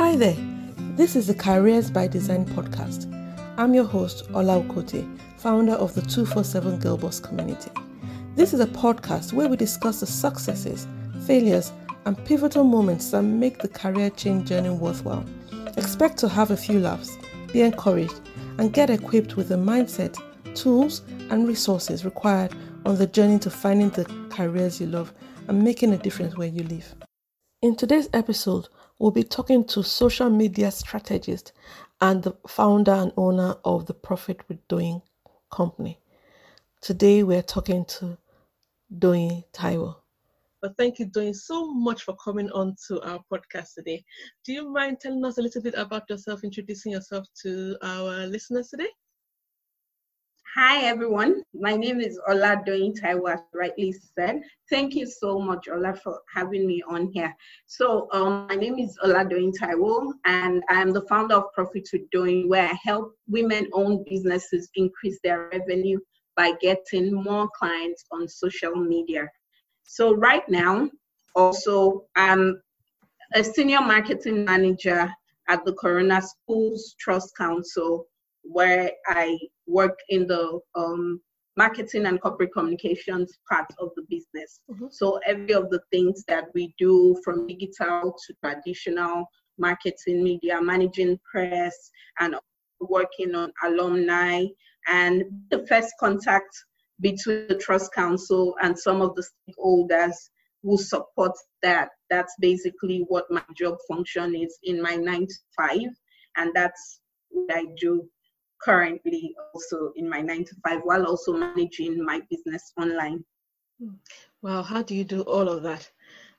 Hi there. This is the Careers by Design podcast. I'm your host, Ola Okote, founder of the 247 Girl Boss community. This is a podcast where we discuss the successes, failures, and pivotal moments that make the career change journey worthwhile. Expect to have a few laughs, be encouraged, and get equipped with the mindset, tools, and resources required on the journey to finding the careers you love and making a difference where you live. In today's episode, we'll be talking to social media strategist and the founder and owner of the Profit with Doyin company. Today, we're talking to Doyin Taiwo. But thank you, Doyin, so much for coming on to our podcast today. Do you mind telling us a little bit about yourself, introducing yourself to our listeners today? Hi, everyone. My name is Ola Taiwo, as rightly said. Thank you so much, Ola, for having me on here. So, um, my name is Ola Taiwo, and I'm the founder of Profit with Doyin, where I help women-owned businesses increase their revenue by getting more clients on social media. So, right now, also, I'm a senior marketing manager at the Corona Schools Trust Council where I work in the um, marketing and corporate communications part of the business. Mm-hmm. So every of the things that we do from digital to traditional marketing media, managing press and working on alumni and the first contact between the Trust Council and some of the stakeholders who support that. That's basically what my job function is in my nine to five. And that's what I do currently also in my nine to five while also managing my business online. Hmm. Wow, how do you do all of that?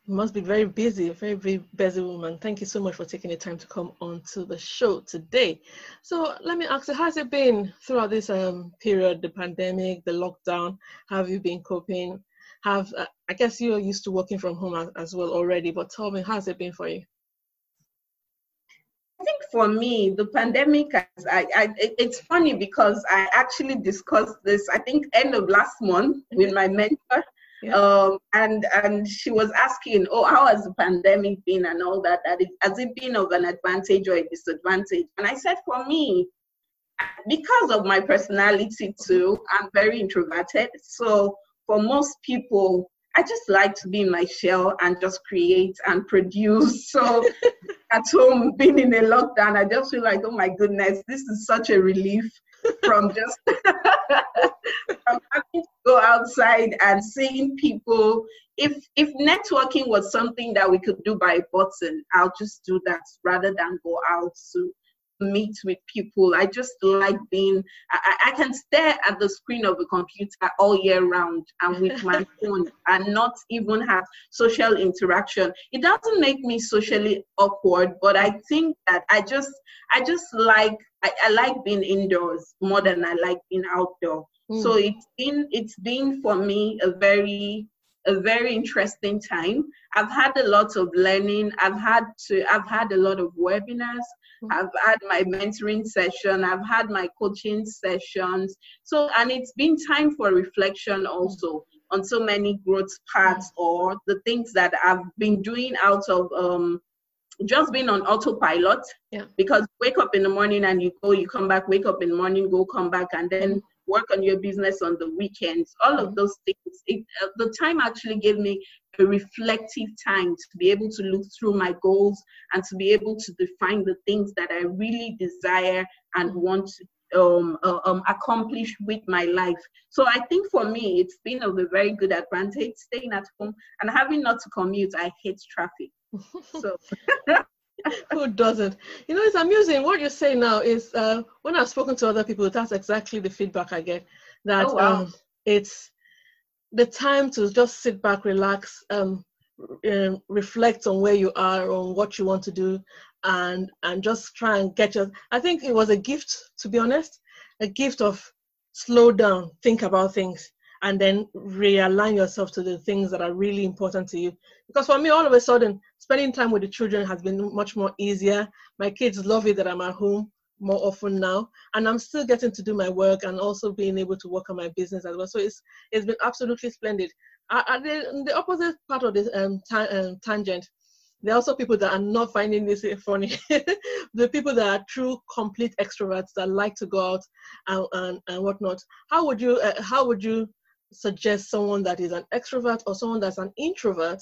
You must be very busy, very, very busy woman. Thank you so much for taking the time to come on to the show today. So let me ask you, how's it been throughout this um, period, the pandemic, the lockdown? Have you been coping? Have uh, I guess you're used to working from home as, as well already, but tell me, how's it been for you? I think for me, the pandemic, I, I, it's funny because I actually discussed this, I think, end of last month with my mentor. Yeah. Um, and and she was asking, oh, how has the pandemic been and all that? That it, has it been of an advantage or a disadvantage? And I said, for me, because of my personality too, I'm very introverted. So for most people, I just like to be in my shell and just create and produce. So at home, being in a lockdown, I just feel like, oh my goodness, this is such a relief from just from having to go outside and seeing people. If if networking was something that we could do by button, I'll just do that rather than go out to meet with people. I just like being, I, I, can stare at the screen of a computer all year round and with my phone and not even have social interaction. It doesn't make me socially awkward, but I think that I just, I just like, I, I like being indoors more than I like being outdoor. Mm. So it's been, it's been for me a very a very interesting time. I've had a lot of learning. I've had to I've had a lot of webinars. Mm-hmm. I've had my mentoring session, I've had my coaching sessions. So and it's been time for reflection also on so many growth paths or the things that I've been doing out of um just being on autopilot yeah. because wake up in the morning and you go you come back wake up in the morning go come back and then work on your business on the weekends, all of those things. It, uh, the time actually gave me a reflective time to be able to look through my goals and to be able to define the things that I really desire and want to um, uh, um, accomplish with my life. So I think for me, it's been of a very good advantage staying at home and having not to commute. I hate traffic. So Who doesn't? You know, it's amusing. What you say now is uh, when I've spoken to other people, that's exactly the feedback I get. That oh, wow. um, it's the time to just sit back, relax, um, uh, reflect on where you are, on what you want to do, and and just try and get your. I think it was a gift, to be honest, a gift of slow down, think about things, and then realign yourself to the things that are really important to you. Because for me, all of a sudden, spending time with the children has been much more easier. My kids love it that I'm at home more often now, and I'm still getting to do my work and also being able to work on my business as well. So it's it's been absolutely splendid. The, the opposite part of this um, ta- um, tangent, there are also people that are not finding this funny. the people that are true, complete extroverts that like to go out and, and, and whatnot. How would you uh, how would you suggest someone that is an extrovert or someone that's an introvert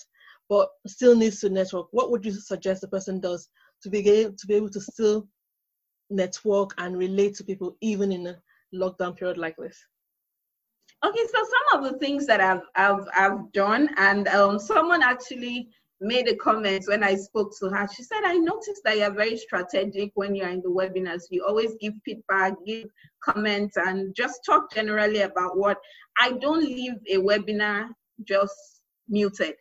but still needs to network? What would you suggest the person does to be able to be able to still network and relate to people even in a lockdown period like this? Okay, so some of the things that I've I've I've done, and um, someone actually made a comment when I spoke to her. She said, I noticed that you're very strategic when you're in the webinars. You always give feedback, give comments, and just talk generally about what I don't leave a webinar just muted.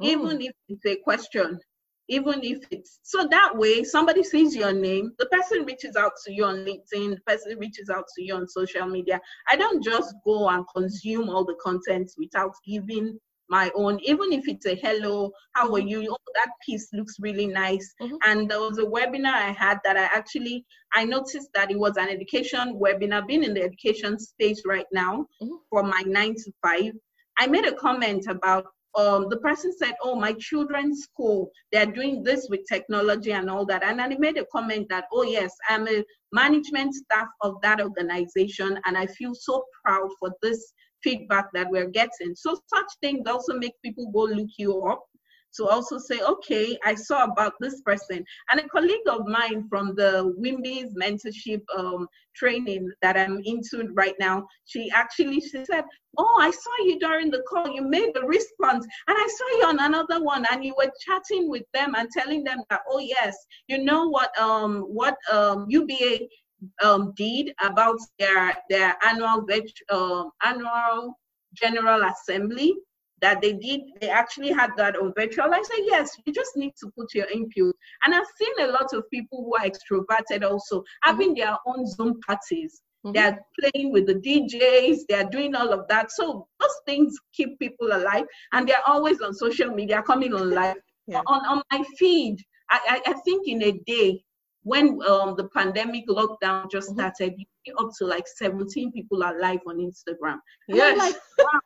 Mm. Even if it's a question, even if it's so that way somebody sees your name the person reaches out to you on linkedin the person reaches out to you on social media i don't just go and consume all the content without giving my own even if it's a hello how are mm-hmm. you oh, that piece looks really nice mm-hmm. and there was a webinar i had that i actually i noticed that it was an education webinar being in the education space right now mm-hmm. for my nine to five i made a comment about um, the person said, "Oh, my children's school, they're doing this with technology and all that." And I made a comment that, "Oh, yes, I'm a management staff of that organization, and I feel so proud for this feedback that we're getting." So such things also make people go look you up to also say, okay, I saw about this person. And a colleague of mine from the WIMBIZ mentorship um, training that I'm into right now, she actually she said, oh, I saw you during the call. You made the response, and I saw you on another one, and you were chatting with them and telling them that, oh yes, you know what um what um UBA um did about their their annual um, annual general assembly that they did, they actually had that on virtual. I said, yes, you just need to put your input. And I've seen a lot of people who are extroverted also having mm-hmm. their own Zoom parties. Mm-hmm. They're playing with the DJs, they're doing all of that. So those things keep people alive and they're always on social media coming on live. Yeah. On, on my feed, I, I, I think in a day, when um, the pandemic lockdown just mm-hmm. started, up to like 17 people are live on Instagram. And yes. like, wow,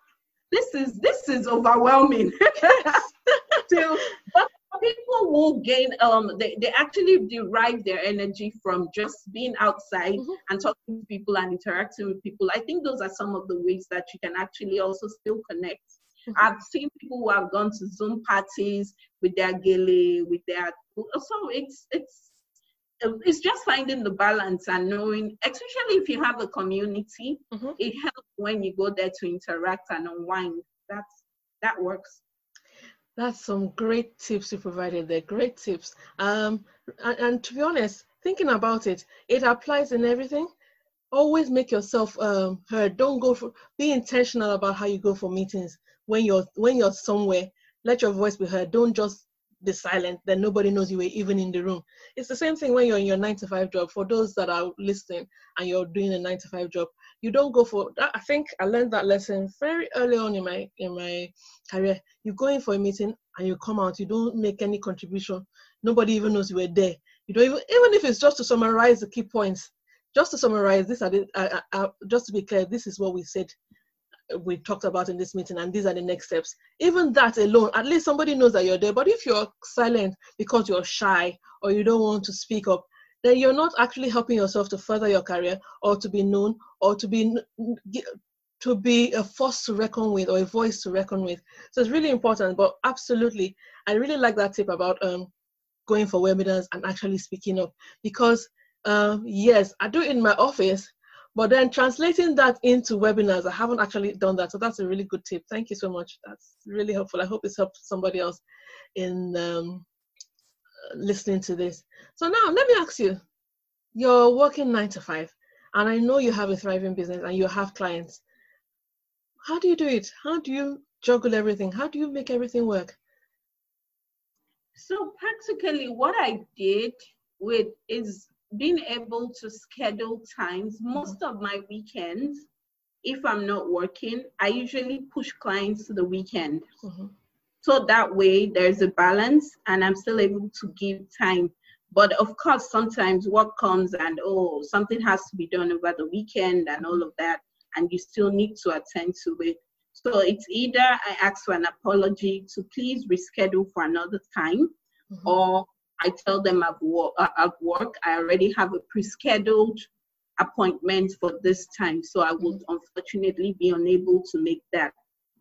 this is this is overwhelming. so, but people will gain um they, they actually derive their energy from just being outside mm-hmm. and talking to people and interacting with people. I think those are some of the ways that you can actually also still connect. Mm-hmm. I've seen people who have gone to Zoom parties with their gele, with their so it's it's it's just finding the balance and knowing, especially if you have a community, mm-hmm. it helps when you go there to interact and unwind. That's that works. That's some great tips you provided there. Great tips. Um, and, and to be honest, thinking about it, it applies in everything. Always make yourself um, heard. Don't go for. Be intentional about how you go for meetings when you're when you're somewhere. Let your voice be heard. Don't just be silent, then nobody knows you were even in the room. It's the same thing when you're in your nine to five job. For those that are listening and you're doing a nine to five job, you don't go for that. I think I learned that lesson very early on in my in my career. You go in for a meeting and you come out, you don't make any contribution. Nobody even knows you were there. You don't even even if it's just to summarize the key points. Just to summarize, this are the, uh, uh, just to be clear, this is what we said we talked about in this meeting and these are the next steps. Even that alone at least somebody knows that you're there. But if you're silent because you're shy or you don't want to speak up then you're not actually helping yourself to further your career or to be known or to be to be a force to reckon with or a voice to reckon with. So it's really important. But absolutely i really like that tip about um going for webinars and actually speaking up. Because um yes i do it in my office but then translating that into webinars, I haven't actually done that. So that's a really good tip. Thank you so much. That's really helpful. I hope it's helped somebody else in um, listening to this. So now let me ask you, you're working nine to five, and I know you have a thriving business and you have clients. How do you do it? How do you juggle everything? How do you make everything work? So practically what I did with is being able to schedule times, most of my weekends, if I'm not working, I usually push clients to the weekend. Mm-hmm. So that way there's a balance and I'm still able to give time. But of course, sometimes work comes and oh, something has to be done over the weekend and all of that, and you still need to attend to it. So it's either I ask for an apology to please reschedule for another time, mm-hmm. or I tell them I've, wo- uh, I've work, I already have a pre-scheduled appointment for this time, so I would mm-hmm. unfortunately be unable to make that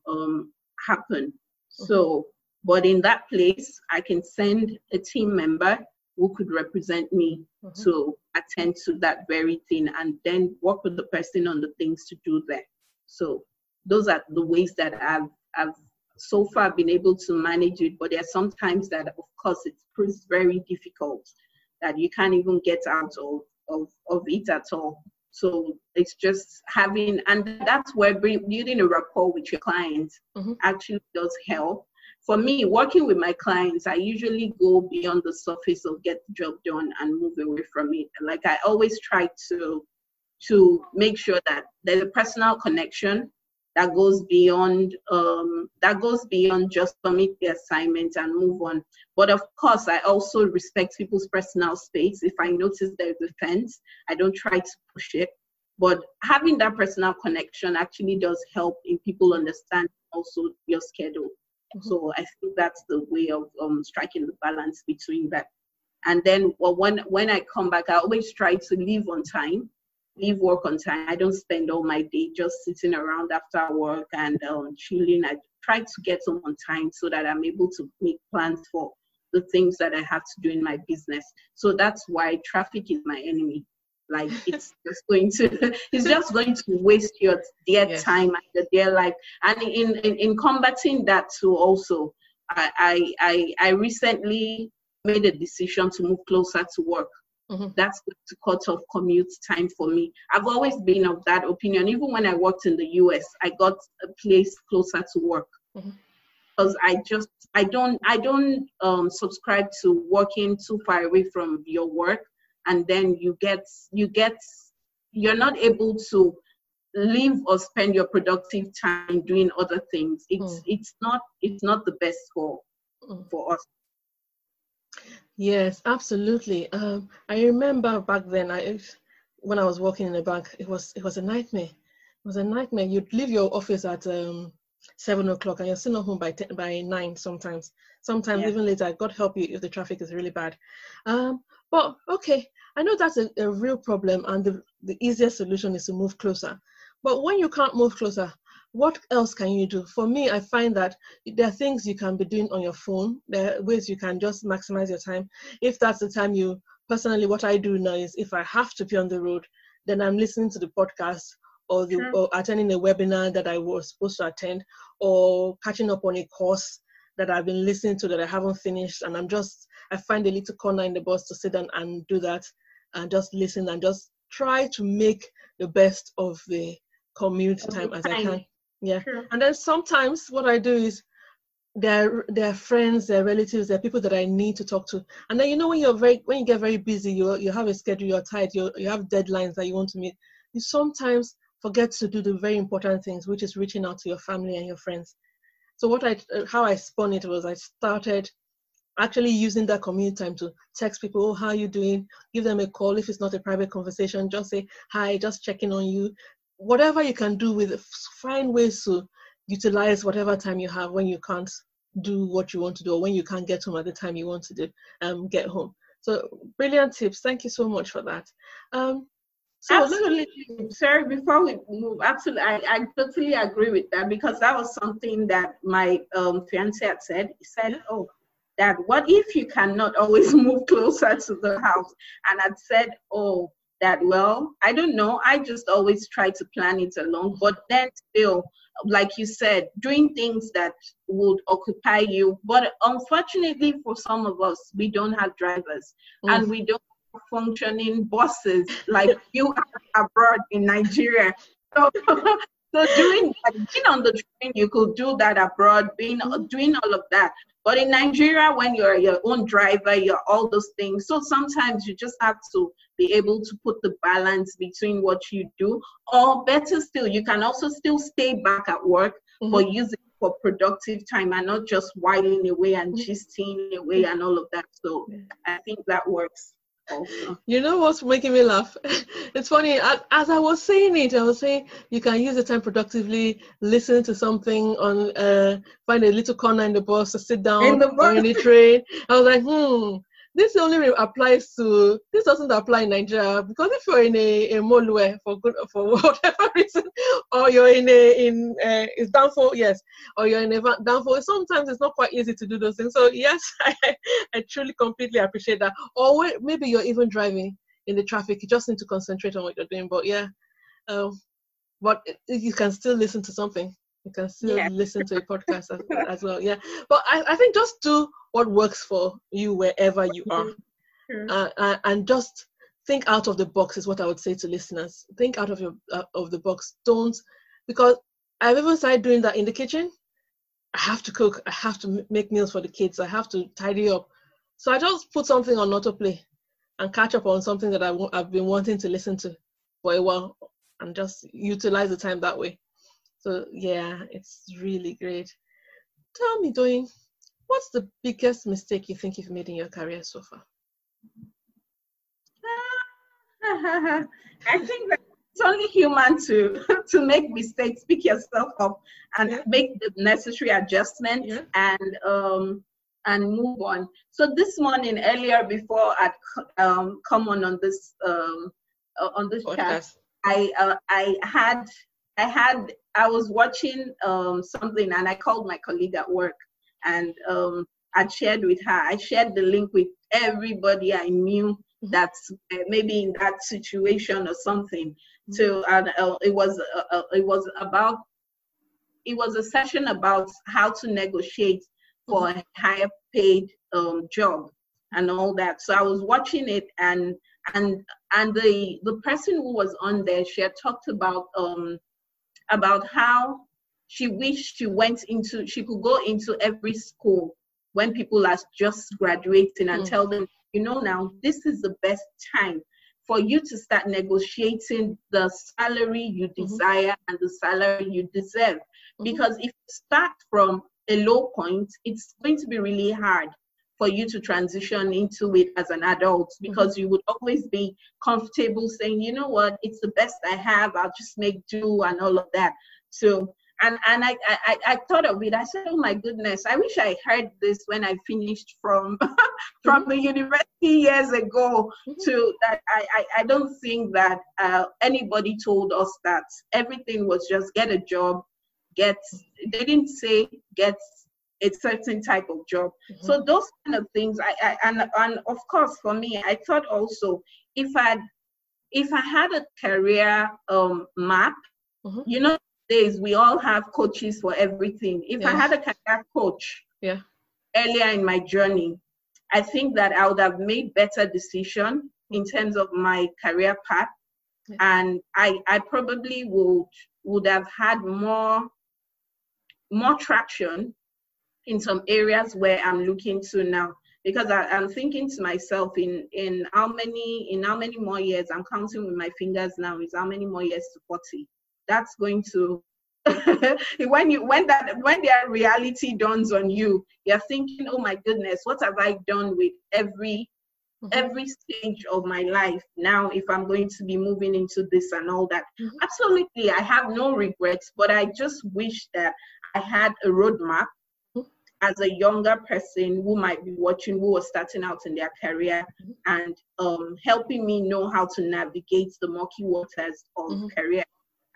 um, happen. So, but in that place, I can send a team member who could represent me mm-hmm. to attend to that very thing and then work with the person on the things to do there. So those are the ways that I've, I've so far been able to manage it, but there are some times that of course it proves very difficult that you can't even get out of, of, of it at all. So it's just having, and that's where building a rapport with your clients mm-hmm. actually does help. For me, working with my clients, I usually go beyond the surface of get the job done and move away from it. Like I always try to to make sure that there's a personal connection that goes beyond um, that goes beyond just submit the assignment and move on. But of course, I also respect people's personal space. If I notice there's a fence, I don't try to push it. But having that personal connection actually does help in people understand also your schedule. Mm-hmm. So I think that's the way of um, striking the balance between that. And then well, when when I come back, I always try to leave on time leave work on time. I don't spend all my day just sitting around after work and um, chilling. I try to get home on time so that I'm able to make plans for the things that I have to do in my business. So that's why traffic is my enemy. Like it's just going to, it's just going to waste your dear yes. time and your dear life. And in, in, in combating that too, also, I, I, I, I recently made a decision to move closer to work Mm-hmm. That's to cut off commute time for me. I've always been of that opinion. Even when I worked in the US, I got a place closer to work. Mm-hmm because I just I don't I don't um, subscribe to working too far away from your work, and then you get you get you're not able to live or spend your productive time doing other things. It's mm. it's not it's not the best for mm. for us. Yes, absolutely. Um, I remember back then, I, when I was working in a bank, it was it was a nightmare. It was a nightmare. You'd leave your office at um, seven o'clock, and you're still not home by ten, by nine. Sometimes, sometimes yeah. even later. God help you if the traffic is really bad. Um, but okay, I know that's a, a real problem, and the the easiest solution is to move closer. But when you can't move closer, what else can you do? For me, I find that there are things you can be doing on your phone. There are ways you can just maximize your time. If that's the time you, personally, what I do now is if I have to be on the road, then I'm listening to the podcast or, the, sure. or attending a webinar that I was supposed to attend or catching up on a course that I've been listening to that I haven't finished. And I'm just, I find a little corner in the bus to sit down and do that and just listen and just try to make the best of the commute time as I can. Yeah. And then sometimes what I do is they're they're friends, they're relatives, they're people that I need to talk to. And then you know when you're very when you get very busy, you you have a schedule, you're tight, you you have deadlines that you want to meet. You sometimes forget to do the very important things, which is reaching out to your family and your friends. So what I how I spun it was I started actually using that community time to text people, oh, how are you doing? Give them a call. If it's not a private conversation, just say, hi, just checking on you whatever you can do with find ways to utilize whatever time you have when you can't do what you want to do or when you can't get home at the time you want to do um get home. So brilliant tips. Thank you so much for that. Um so absolutely. Sorry before we move absolutely I, I totally agree with that because that was something that my um fiance had said. He said oh that what if you cannot always move closer to the house? And i said oh that well. I don't know. I just always try to plan it along, but then still, like you said, doing things that would occupy you. But unfortunately, for some of us, we don't have drivers mm. and we don't have functioning buses like you have abroad in Nigeria. So, so doing that, being on the train, you could do that abroad, being doing all of that. But in Nigeria, when you're your own driver, you're all those things. So sometimes you just have to be able to put the balance between what you do. Or better still, you can also still stay back at work, mm-hmm. use it for productive time and not just whiling away and mm-hmm. gisting away and all of that. So I think that works. Also. You know what's making me laugh? It's funny. As I was saying it, I was saying you can use the time productively, listen to something on, uh, find a little corner in the bus to sit down in the or in the train. I was like, hmm, this only applies to this doesn't apply in Nigeria because if you're in a, a Molue for good for whatever reason, or you're in a in uh, it's danfo, yes, or you're in a danfo, sometimes it's not quite easy to do those things. So yes, I, I truly completely appreciate that. Or maybe you're even driving in the traffic, you just need to concentrate on what you're doing. But yeah, um, but you can still listen to something. You can still yeah. listen to a podcast as, as, well. Yeah, but I, I think just do what works for you wherever you are, uh, uh, and just think out of the box is what I would say to listeners. Think out of your uh, of the box. Don't because I've even started doing that in the kitchen. I have to cook. I have to make meals for the kids. I have to tidy up. So I just put something on autoplay and catch up on something that I w- I've been wanting to listen to for a while and just utilize the time that way. So yeah, it's really great. Tell me, Doyin, what's the biggest mistake you think you've made in your career so far? I think that it's only human to to make mistakes, pick yourself up, and yeah. make the necessary adjustment yeah. and um and move on. So this morning, earlier before I'd um, come on on this um, uh, on this chat, I uh, I had I had I was watching um, something and I called my colleague at work and um, I shared with her. I shared the link with everybody I knew that's uh, maybe in that situation or something. Mm-hmm. So and uh, it was uh, uh, it was about it was a session about how to negotiate for a higher paid um, job and all that. So I was watching it and and and the the person who was on there, she had talked about um about how she wished she went into she could go into every school when people are just graduating and mm. tell them you know now this is the best time for you to start negotiating the salary you mm-hmm. desire mm-hmm. and the salary you deserve mm-hmm. because if you start from a low point it's going to be really hard for you to transition into it as an adult mm-hmm. because mm-hmm. you would always be comfortable saying, you know what, it's the best I have, I'll just make do and all of that. So and and I, I I thought of it. I said, oh my goodness, I wish I heard this when I finished from from mm-hmm. the university years ago. Mm-hmm. To that, I, I I don't think that uh, anybody told us that everything was just get a job, get. They didn't say get a certain type of job. Mm-hmm. So those kind of things, I, I and and of course for me, I thought also if I if I had a career um, map, mm-hmm. you know, days we all have coaches for everything. If yeah. I had a career coach, yeah, earlier in my journey, I think that I would have made better decision in terms of my career path, yeah. and I I probably would would have had more more traction in some areas where I'm looking to now because I, am thinking to myself in in how many in how many more years I'm counting with my fingers now is how many more years to 40. That's going to when you when that when their reality dawns on you, you're thinking, oh my goodness, what have I done with every mm-hmm. every stage of my life now if I'm going to be moving into this and all that. Mm-hmm. Absolutely, I have no regrets, but I just wish that I had a roadmap as a younger person who might be watching, who was starting out in their career, mm-hmm. and um, helping me know how to navigate the murky waters of mm-hmm. career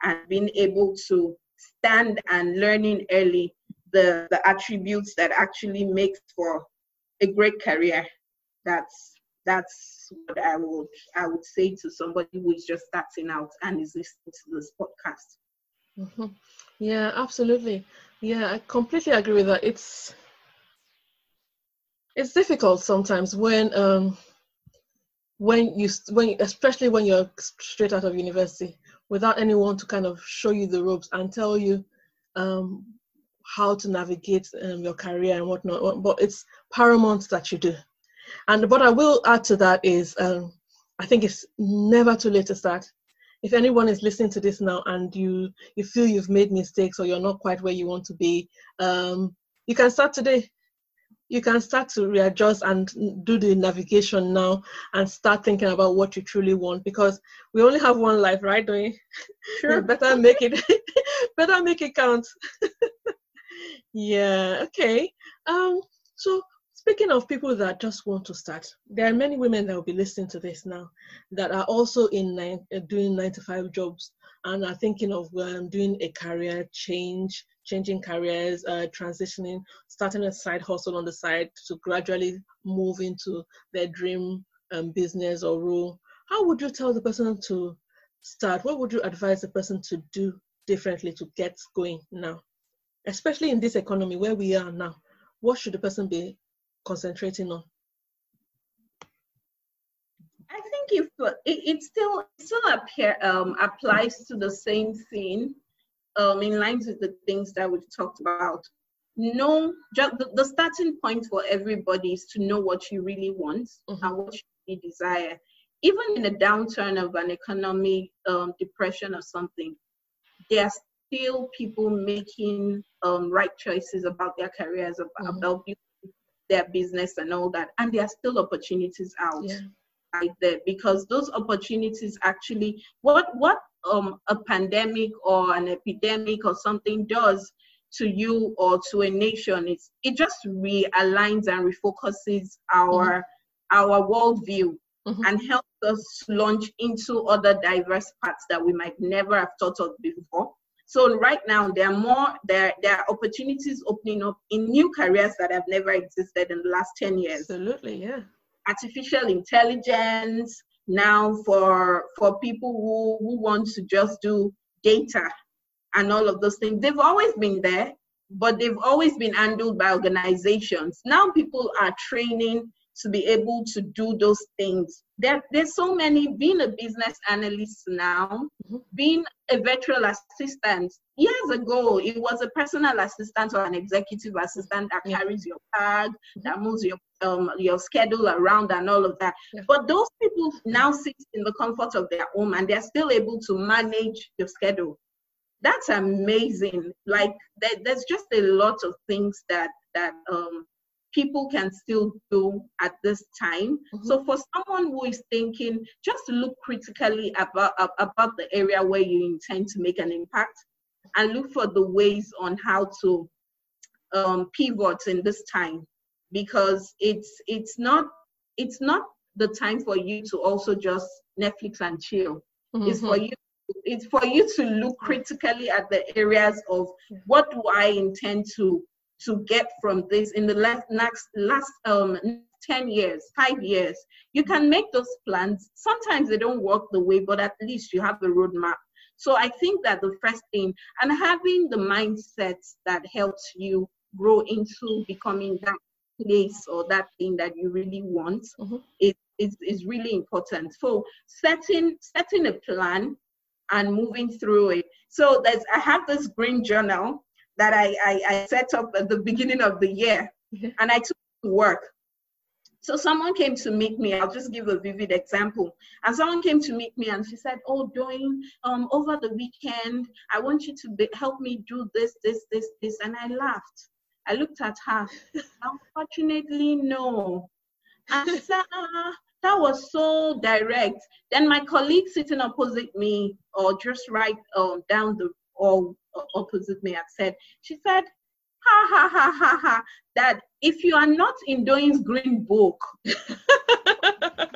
and being able to stand and learning early the, the attributes that actually makes for a great career. That's that's what I would I would say to somebody who is just starting out and is listening to this podcast. Mm-hmm. Yeah, absolutely. Yeah, I completely agree with that. It's it's difficult sometimes when um when you when especially when you're straight out of university without anyone to kind of show you the ropes and tell you um how to navigate um, your career and whatnot. But it's paramount that you do. And what I will add to that is um, I think it's never too late to start if anyone is listening to this now and you you feel you've made mistakes or you're not quite where you want to be um, you can start today you can start to readjust and do the navigation now and start thinking about what you truly want because we only have one life, right? Don't we? Sure. better make it better make it count. yeah, okay. Um, so speaking of people that just want to start, there are many women that will be listening to this now that are also in nine, doing nine to five jobs and are thinking of um, doing a career change changing careers, uh, transitioning, starting a side hustle on the side to gradually move into their dream um, business or role, how would you tell the person to start? What would you advise the person to do differently to get going now? Especially in this economy where we are now, what should the person be concentrating on? I think if it, it still still appear, um, applies to the same thing um, in line with the things that we've talked about. No, just the, the, starting point for everybody is to know what you really want mm-hmm. and what you desire. Even in a downturn of an economic um, depression or something, there are still people making um, right choices about their careers, about, mm-hmm. about their business and all that, and there are still opportunities out. Yeah right there because those opportunities actually what what um, a pandemic or an epidemic or something does to you or to a nation it's it just realigns and refocuses our mm-hmm. our worldview mm-hmm. and helps us launch into other diverse paths that we might never have thought of before so right now there are more there there are opportunities opening up in new careers that have never existed in the last 10 years absolutely yeah artificial intelligence now for for people who, who want to just do data and all of those things they've always been there but they've always been handled by organizations now people are training to be able to do those things. There, there's so many, being a business analyst now, mm-hmm. being a virtual assistant. Years ago, it was a personal assistant or an executive assistant that yeah. carries your bag, mm-hmm. that moves your um, your schedule around and all of that. Yeah. But those people now sit in the comfort of their home and they're still able to manage your schedule. That's amazing. Like there, there's just a lot of things that that um, people can still do at this time. Mm-hmm. So for someone who is thinking, just look critically about about the area where you intend to make an impact, and look for the ways on how to um, pivot in this time, because it's it's not it's not the time for you to also just Netflix and chill. Mm-hmm. It's for you it's for you to look critically at the areas of what do I intend to to get from this in the last next last um 10 years, five years. You can make those plans. Sometimes they don't work the way, but at least you have a roadmap. So I think that the first thing, and having the mindset that helps you grow into becoming that place or that thing that you really want mm-hmm. is, is, is really important. So setting setting a plan and moving through it. So there's I have this green journal that I, I, I set up at the beginning of the year and I took to work. So someone came to meet me. I'll just give a vivid example. And someone came to meet me and she said, "Oh, Doyin um over the weekend, I want you to be, help me do this, this, this, this." And I laughed. I looked at her. Unfortunately, no. And she said, ah, that was so direct. Then my colleague sitting opposite me, or just right um, down the or opposite me had said. She said, ha ha ha ha ha, that if you are not in Doyin's green book,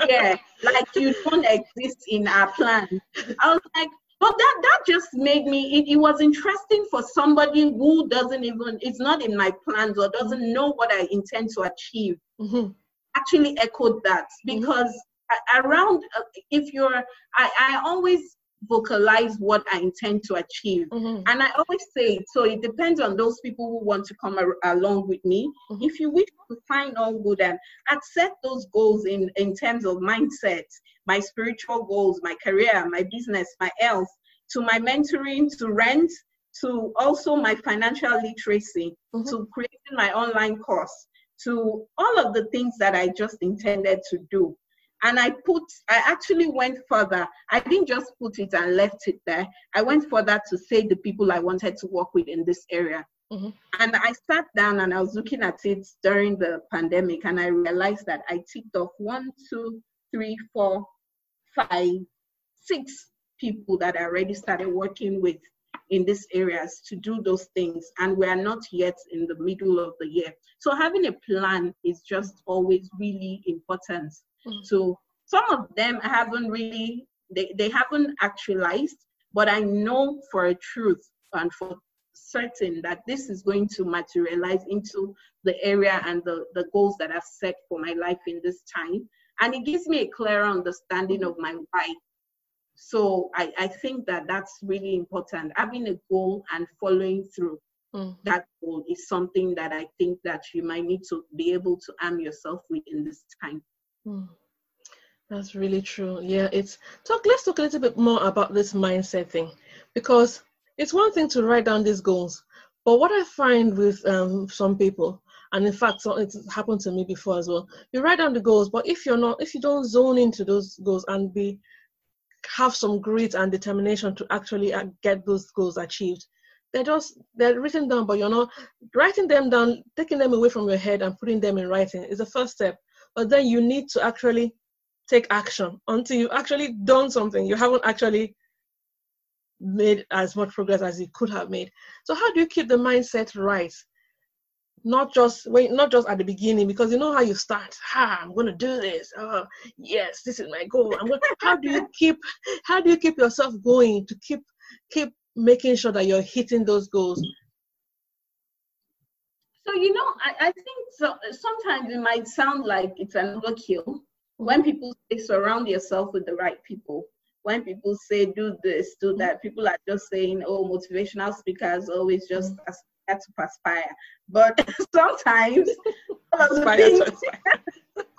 yeah, like you don't exist in our plan. I was like, but that that just made me it, it was interesting for somebody who doesn't even it's not in my plans or doesn't know what I intend to achieve. Mm-hmm. Actually echoed that mm-hmm. because mm-hmm. around uh, if you're I, I always vocalize what I intend to achieve. Mm-hmm. And I always say, so it depends on those people who want to come a- along with me. Mm-hmm. If you wish to find all good and accept those goals in, in terms of mindset, my spiritual goals, my career, my business, my health, to my mentoring, to rent, to also my financial literacy, mm-hmm. to creating my online course, to all of the things that I just intended to do. And I put, I actually went further. I didn't just put it and left it there. I went further to say the people I wanted to work with in this area. Mm-hmm. And I sat down and I was looking at it during the pandemic, and I realized that I ticked off one, two, three, four, five, six people that I already started working with in these areas to do those things. And we are not yet in the middle of the year. So having a plan is just always really important. Mm-hmm. So some of them haven't really, they, they haven't actualized, but I know for a truth and for certain that this is going to materialize into the area and the, the goals that I've set for my life in this time. And it gives me a clearer understanding of my why. So I, I think that that's really important. Having a goal and following through mm. that goal is something that I think that you might need to be able to arm yourself with in this time. Mm. That's really true. Yeah, it's talk. Let's talk a little bit more about this mindset thing, because it's one thing to write down these goals, but what I find with um, some people, and in fact, so it's happened to me before as well. You write down the goals, but if you're not, if you don't zone into those goals and be have some grit and determination to actually uh, get those goals achieved, they're just they're written down, but you're not writing them down, taking them away from your head and putting them in writing is the first step. But then you need to actually take action until you've actually done something. You haven't actually made as much progress as you could have made. So how do you keep the mindset right? Not just wait, not just at the beginning, because you know how you start. Ha, I'm gonna do this. Oh, yes, this is my goal. I'm gonna, how do you keep how do you keep yourself going to keep keep making sure that you're hitting those goals? So you know, I, I think so, sometimes it might sound like it's an overkill when people say surround yourself with the right people when people say do this, do that, people are just saying, oh, motivational speakers always just mm. To perspire. But sometimes aspire, things, to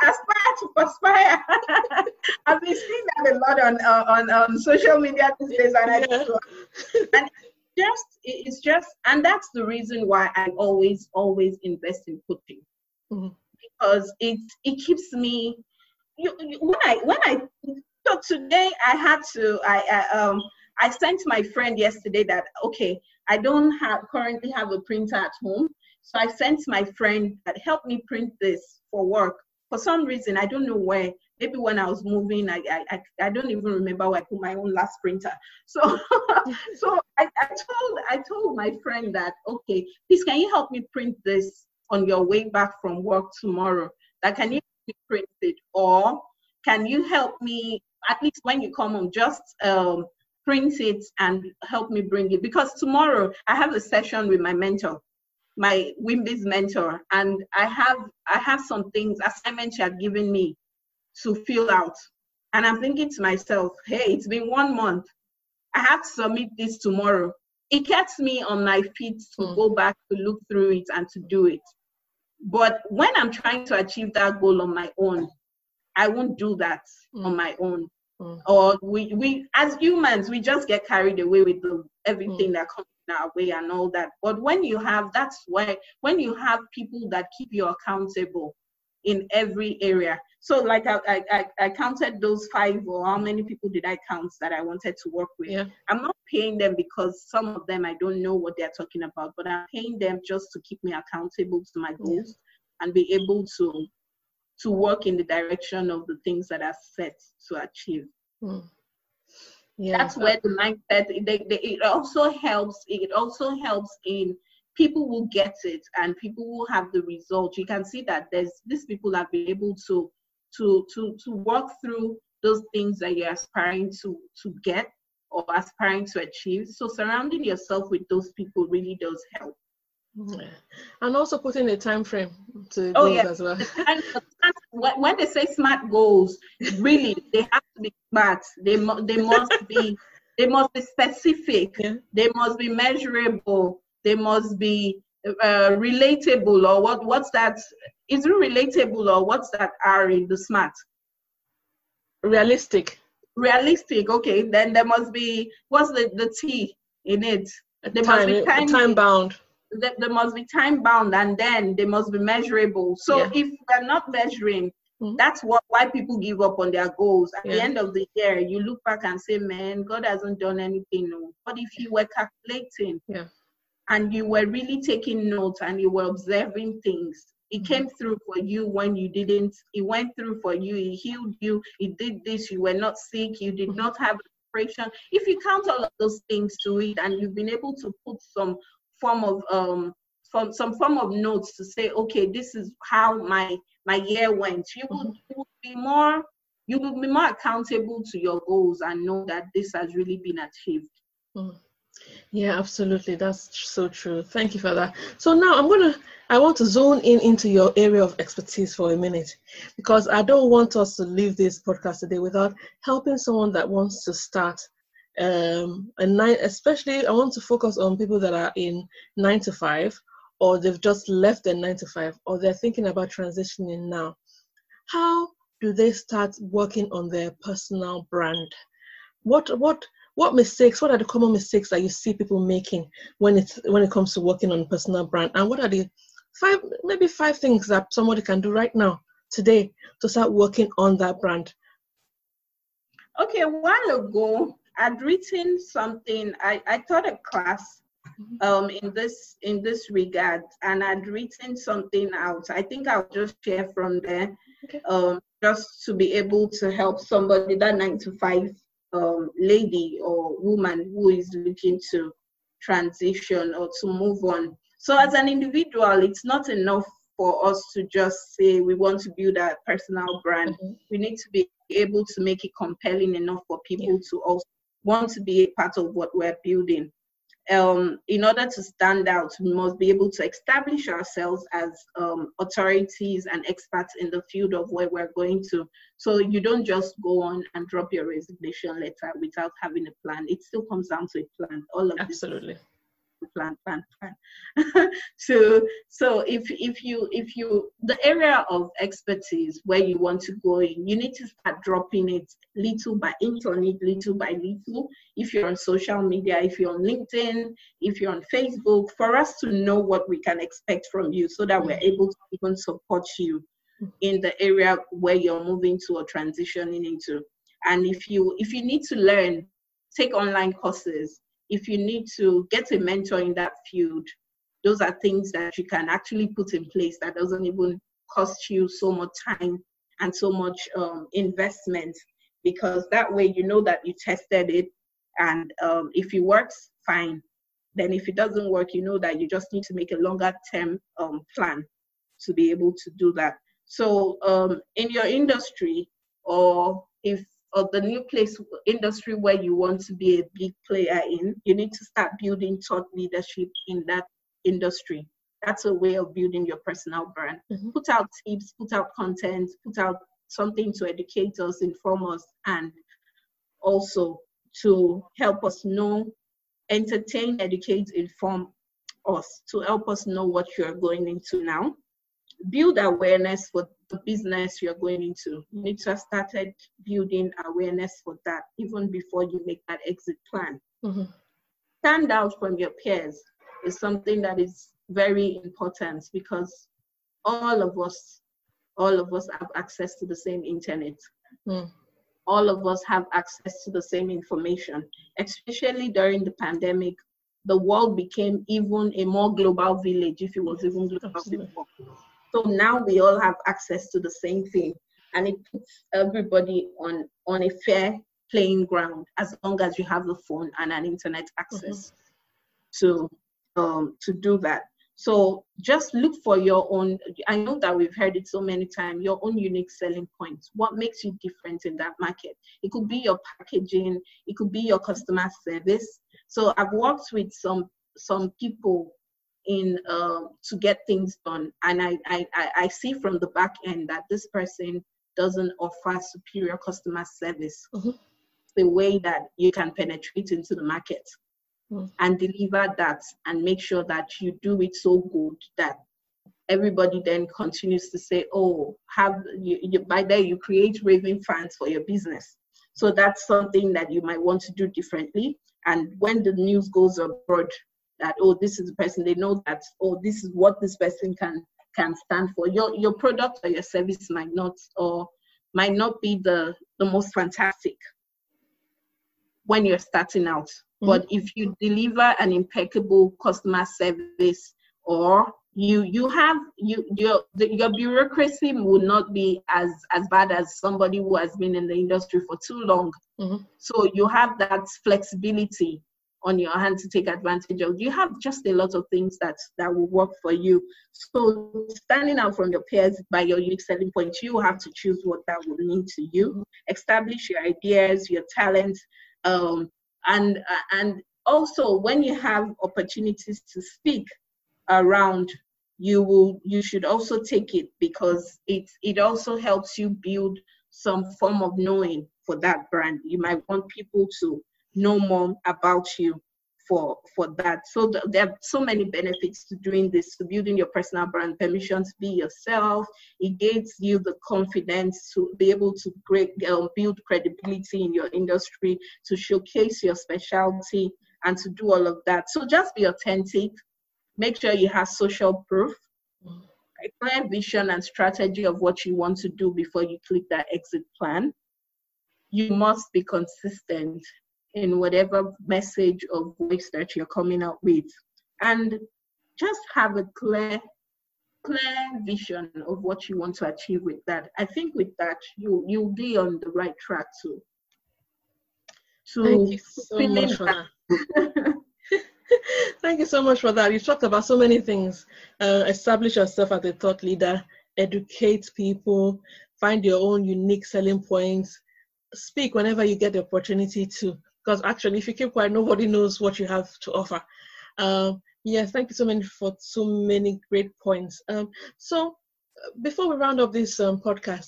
aspire to perspire. I've been seeing that a lot on uh, on, on social media these days, and, yeah. and just it's just and that's the reason why I always always invest in coaching mm-hmm. because it it keeps me you, you, when I when I so today I had to I, I um I sent my friend yesterday that okay I don't have currently have a printer at home. So I sent my friend that helped me print this for work. For some reason I don't know where. Maybe when I was moving I I, I don't even remember where I put my own last printer. So so I, I told I told my friend that okay please can you help me print this on your way back from work tomorrow? That can you print it? Or can you help me at least when you come home just um, print it and help me bring it because tomorrow i have a session with my mentor my WIMBIZ mentor and i have i have some things assignments she had given me to fill out and i'm thinking to myself hey it's been one month i have to submit this tomorrow it gets me on my feet to mm. go back to look through it and to do it but when i'm trying to achieve that goal on my own I won't do that mm. on my own. Mm. Or we, we as humans, we just get carried away with the, everything mm. that comes in our way and all that. But when you have, that's why when you have people that keep you accountable in every area. So like I, I, I counted those five or how many people did I count that I wanted to work with. Yeah. I'm not paying them because some of them I don't know what they're talking about, but I'm paying them just to keep me accountable to my goals yeah. and be able to to work in the direction of the things that are set to achieve. Yeah, that's where the mindset. They, they, it also helps. It also helps in people will get it and people will have the result. You can see that there's these people have been able to to to to work through those things that you're aspiring to to get or aspiring to achieve. So surrounding yourself with those people really does help. Yeah. And also putting a time frame to oh, goals yeah. as well. when they say smart goals, really they have to be smart. They they must be they must be specific. Yeah. They must be measurable. They must be uh, relatable or what what's that? Is it relatable or what's that R in the smart? Realistic. Realistic. Okay, then there must be what's the the T in it? There time, must be time, time bound they, must be time bound and then they must be measurable. So yeah. if we're not measuring, mm-hmm. that's what why people give up on their goals. At yeah. the end of the year, you look back and say, Man, God hasn't done anything. No. But if you were calculating, yeah. and you were really taking notes and you were observing things it mm-hmm. came through for you when you didn't it went through for you it healed you it did this you were not sick you did mm-hmm. not have if you count all of those things to it and you've been able to put some form of um from some form of notes to say okay this is how my my year went you will, mm-hmm. you will be more you will be more accountable to your goals and know that this has really been achieved mm. Yeah, absolutely. That's so true. Thank you for that. So now I'm gonna I want to zone in into your area of expertise for a minute because I don't want us to leave this podcast today without helping someone that wants to start um a nine especially I want to focus on people that are in nine to five or they've just left their nine to five or they're thinking about transitioning now. How do they start working on their personal brand? What what what mistakes what are the common mistakes that you see people making when it when it comes to working on personal brand and what are the five maybe five things that somebody can do right now today to start working on that brand okay a while ago i'd written something i i taught a class mm-hmm. um in this in this regard and i'd written something out i think i'll just share from there okay. um just to be able to help somebody that nine to five um, lady or woman who is looking to transition or to move on. So, as an individual, it's not enough for us to just say we want to build a personal brand. Mm-hmm. We need to be able to make it compelling enough for people yeah. to also want to be a part of what we're building um, in order to stand out, we must be able to establish ourselves as um, authorities and experts in the field of where we're going to. So you don't just go on and drop your resignation letter without having a plan. It still comes down to a plan. All of absolutely. This plan plan plan. So so if if you if you the area of expertise where you want to go in you need to start dropping it little by inch on it little by little. If you're on social media if you're on linkedin if you're on facebook for us to know what we can expect from you so that we're able to even support you in the area where you're moving to or transitioning into. And if you if you need to learn take online courses if you need to get a mentor in that field, those are things that you can actually put in place that doesn't even cost you so much time and so much um, investment because that way you know that you tested it and um, if it works fine. Then if it doesn't work you know that you just need to make a longer term um, plan to be able to do that. So um, in your industry or if or the new place industry where you want to be a big player in, you need to start building thought leadership in that industry. That's a way of building your personal brand. Mm-hmm. Put out tips, put out content, put out something to educate us, inform us, and also to help us know, entertain, educate, inform us, to help us know what you're going into now. Build awareness for the business you're going into. You need to have started building awareness for that even before you make that exit plan. Mm-hmm. Stand out from your peers is something that is very important because all of us, all of us have access to the same internet. Mm. All of us have access to the same information, especially during the pandemic. The world became even a more global village, if it was even global before. So now we all have access to the same thing, and it puts everybody on on a fair playing ground as long as you have a phone and an internet access mm-hmm. to um, to do that. So just look for your own. I know that we've heard it so many times. Your own unique selling points. What makes you different in that market? It could be your packaging. It could be your customer service. So I've worked with some some people in uh, to get things done. And I, I, I see from the back end that this person doesn't offer superior customer service mm-hmm. the way that you can penetrate into the market mm-hmm. and deliver that and make sure that you do it so good that everybody then continues to say, oh, have you, you by there you create raving fans for your business. So that's something that you might want to do differently. And when the news goes abroad, that oh this is the person they know that oh this is what this person can can stand for your your product or your service might not or might not be the the most fantastic when you're starting out. Mm-hmm. But if you deliver an impeccable customer service or you you have you your the, your bureaucracy will not be as as bad as somebody who has been in the industry for too long mm-hmm. so you have that flexibility on your hand to take advantage of. You have just a lot of things that that will work for you. So standing out from your peers by your unique selling point you have to choose what that will mean to you. Establish your ideas your talents um, and and also when you have opportunities to speak around you will you should also take it because it it also helps you build some form of knowing for that brand. You might want people to know more about you for for that. So th- there are so many benefits to doing this to building your personal brand. Permission to be yourself. It gives you the confidence to be able to great, um, build credibility in your industry to showcase your specialty and to do all of that. So just be authentic. Make sure you have social proof, a clear vision and strategy of what you want to do before you click that exit plan. You must be consistent in whatever message or voice that you're coming out with. And just have a clear clear vision of what you want to achieve with that. I think with that you you'll be on the right track to to Thank you so much for that. Thank you so much for that. You talked about so many things. Uh, establish yourself as a thought leader, educate people, find your own unique selling points, speak whenever you get the opportunity to. Because actually, if you keep quiet, nobody knows what you have to offer. Um, yes, thank you so much for so many great points. Um, so, before we round up this um, podcast,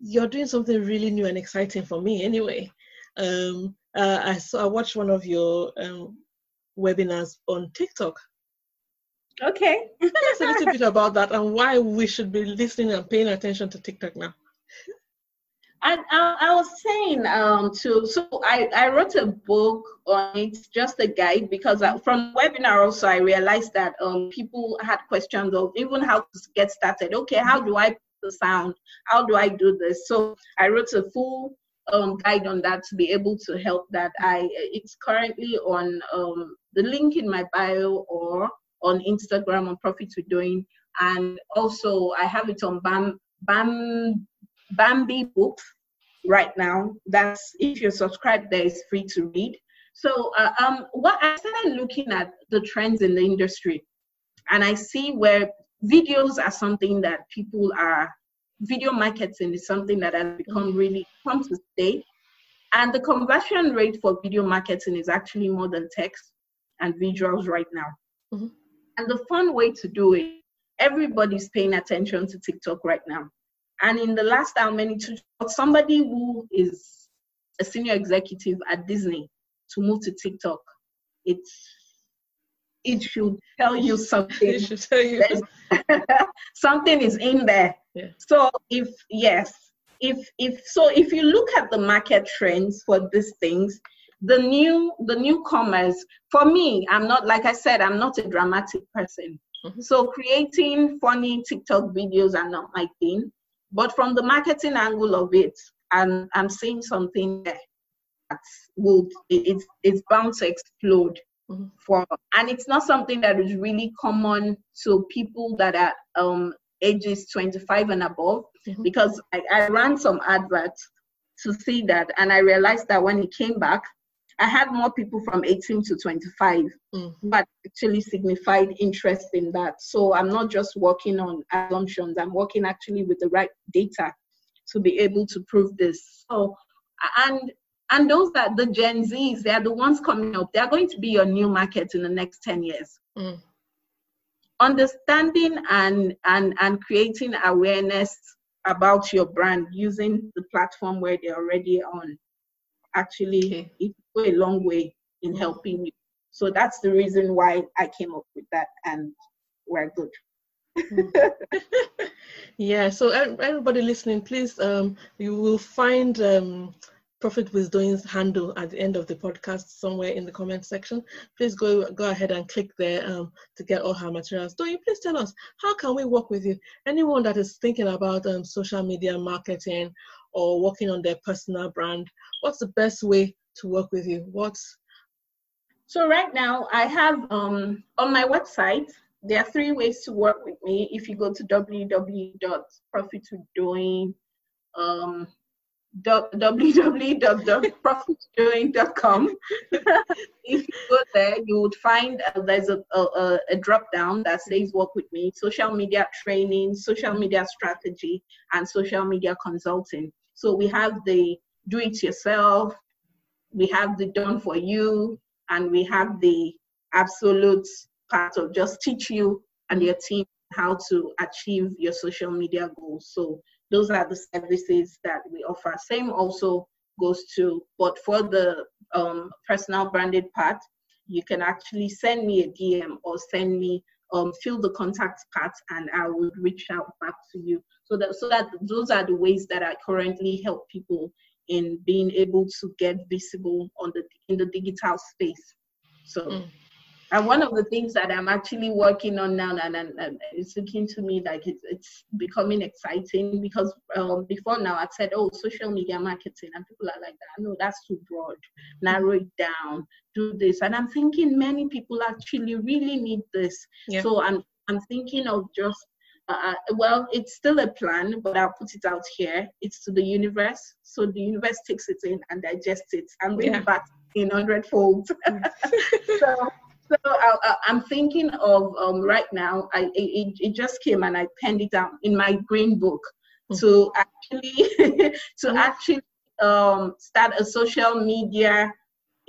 you're doing something really new and exciting for me, anyway. Um, uh, I saw I watched one of your um, webinars on TikTok. Okay. Tell us a little bit about that and why we should be listening and paying attention to TikTok now. I, I, I, was saying um, to so I, I wrote a book on it, just a guide because I, from webinar also I realized that um, people had questions of even how to get started. Okay, how do I put the sound? How do I do this? So I wrote a full um, guide on that to be able to help that. I it's currently on um, the link in my bio or on Instagram on Profit With Doyin, and also I have it on Bam Bam Bambi Books right now. That's if you're subscribed there, it's free to read. So uh, um, what I started looking at the trends in the industry, and I see where videos are something that people are video marketing is something that has become really come to stay. And the conversion rate for video marketing is actually more than text and visuals right now. Mm-hmm. And the fun way to do it, everybody's paying attention to TikTok right now. And in the last how many to somebody who is a senior executive at Disney to move to TikTok, it's it should tell you something. it should tell you something is in there. Yeah. So if yes, if if so if you look at the market trends for these things, the new the newcomers, for me, I'm not like I said, I'm not a dramatic person. Mm-hmm. So creating funny TikTok videos are not my thing. But from the marketing angle of it, I'm I'm seeing something that would it's it's bound to explode mm-hmm. for and it's not something that is really common to people that are um ages 25 and above mm-hmm. because I, I ran some adverts to see that and I realized that when it came back I had more people from 18 to 25 mm. but actually signified interest in that. So I'm not just working on assumptions, I'm working actually with the right data to be able to prove this. So and and those that the Gen Zs, they are the ones coming up. They are going to be your new market in the next 10 years. Mm. Understanding and, and, and creating awareness about your brand using the platform where they're already on actually okay. it go a long way in helping you. So that's the reason why I came up with that and we're good. Mm. yeah, so everybody listening, please um you will find um Profit with Doyin's handle at the end of the podcast somewhere in the comment section. Please go go ahead and click there um, to get all her materials. Doyin, please tell us how can we work with you? Anyone that is thinking about um, social media marketing or working on their personal brand, what's the best way to work with you? What's so right now I have um, on my website there are three ways to work with me. If you go to www.profitwithdoyin um, www.profitdoyin.com. if you go there, you would find uh, there's a, a, a drop down that says work with me, social media training, social media strategy, and social media consulting. So we have the do it yourself, we have the done for you, and we have the absolute part of just teach you and your team how to achieve your social media goals. So those are the services that we offer. Same also goes to, but for the um, personal branded part, you can actually send me a DM or send me um, fill the contact part and I would reach out back to you. So that so that those are the ways that I currently help people in being able to get visible on the in the digital space. So mm. And one of the things that I'm actually working on now, and, and, and it's looking to me like it's, it's becoming exciting because um, before now I said, oh, social media marketing, and people are like, that. no, that's too broad. Narrow it down, do this. And I'm thinking many people actually really need this. Yeah. So I'm I'm thinking of just uh, well, it's still a plan, but I'll put it out here. It's to the universe. So the universe takes it in and digests it and brings yeah. back in hundredfold. so so I, am thinking of um, right now. I it, it, just came and I penned it down in my green book mm-hmm. to actually to mm-hmm. actually um, start a social media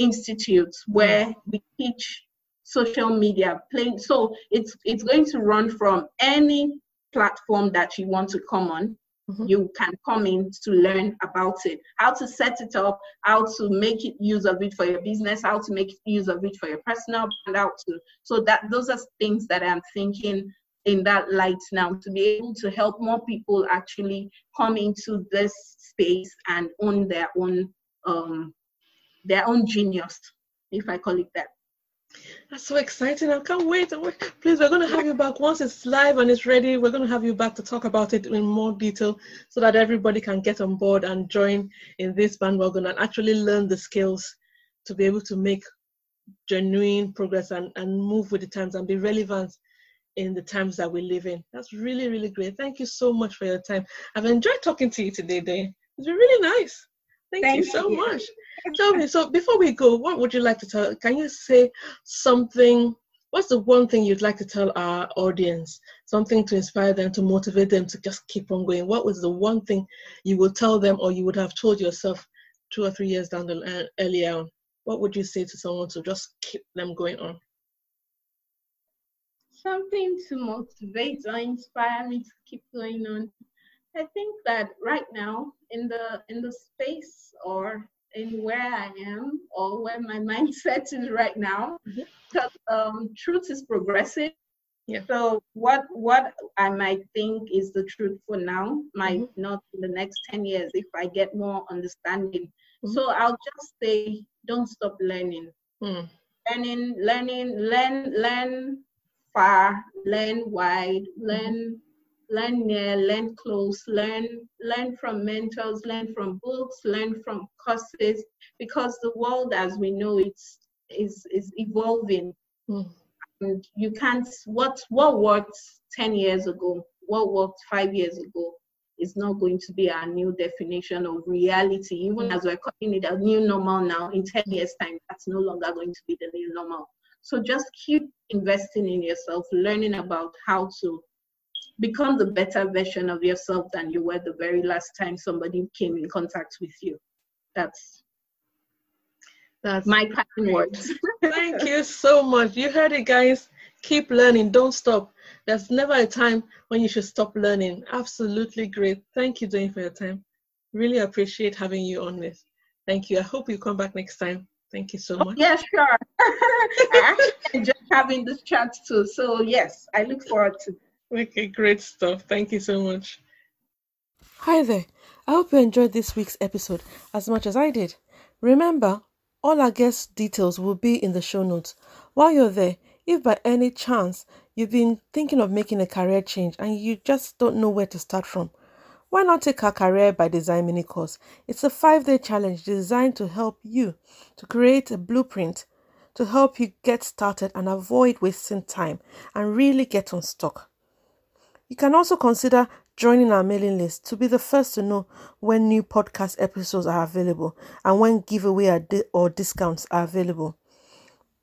institute where mm-hmm. we teach social media playing. So it's it's going to run from any platform that you want to come on mm-hmm. you can come in to learn about it how to set it up how to make it use of it for your business how to make use of it for your personal brand out to so that those are things that i'm thinking in that light now to be able to help more people actually come into this space and own their own um their own genius if i call it that that's so exciting. I can't wait. Please, we're going to have you back once it's live and it's ready. We're going to have you back to talk about it in more detail so that everybody can get on board and join in this bandwagon and actually learn the skills to be able to make genuine progress and, and move with the times and be relevant in the times that we live in. That's really, really great. Thank you so much for your time. I've enjoyed talking to you today, Day. It's been really nice. Thank, Thank you so you. much. Tell me, so before we go, what would you like to tell? Can you say something? What's the one thing you'd like to tell our audience? Something to inspire them, to motivate them to just keep on going. What was the one thing you would tell them, or you would have told yourself two or three years down the uh, earlier on? What would you say to someone to just keep them going on? Something to motivate or inspire me to keep going on. I think that right now in the in the space or in where I am or where my mindset is right now, mm-hmm. because um, truth is progressive. Yeah. So what what I might think is the truth for now might mm-hmm. not in the next 10 years if I get more understanding. Mm-hmm. So I'll just say don't stop learning. Mm. Learning, learning, learn, learn far, learn wide, learn learn near, learn close, learn, learn from mentors, learn from books, learn from courses, because the world as we know it is is evolving. Mm. And you can't what what worked 10 years ago, what worked five years ago is not going to be our new definition of reality. Even mm. as we're calling it a new normal now, in 10 years' time, that's no longer going to be the new normal. So just keep investing in yourself, learning about how to become the better version of yourself than you were the very last time somebody came in contact with you. That's that's my passion words. Thank you so much. You heard it, guys. Keep learning. Don't stop. There's never a time when you should stop learning. Absolutely great. Thank you, Jane, for your time. Really appreciate having you on this. Thank you. I hope you come back next time. Thank you so much. Oh, yeah, sure. I actually enjoy having this chat too. So yes, I look forward to Okay, great stuff. Thank you so much. Hi there. I hope you enjoyed this week's episode as much as I did. Remember, all our guest details will be in the show notes. While you're there, if by any chance you've been thinking of making a career change and you just don't know where to start from, Why not take our Career by Design mini course? It's a five day challenge designed to help you to create a blueprint to help you get started and avoid wasting time and really get unstuck. You can also consider joining our mailing list to be the first to know when new podcast episodes are available and when giveaway or discounts are available.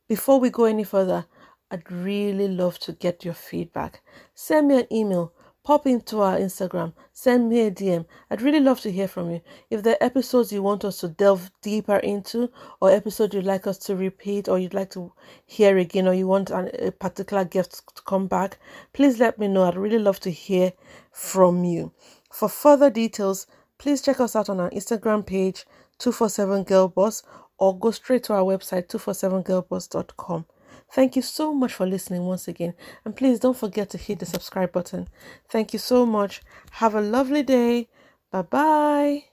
Before we go any further, I'd really love to get your feedback. Send me an email pop into our Instagram, send me a DM. I'd really love to hear from you. If there are episodes you want us to delve deeper into, or episodes you'd like us to repeat, or you'd like to hear again, or you want a particular guest to come back, please let me know. I'd really love to hear from you. For further details, please check us out on our Instagram page, 247 Girl Boss, or go straight to our website, 247girlboss.com. Thank you so much for listening once again. And please don't forget to hit the subscribe button. Thank you so much. Have a lovely day. Bye bye.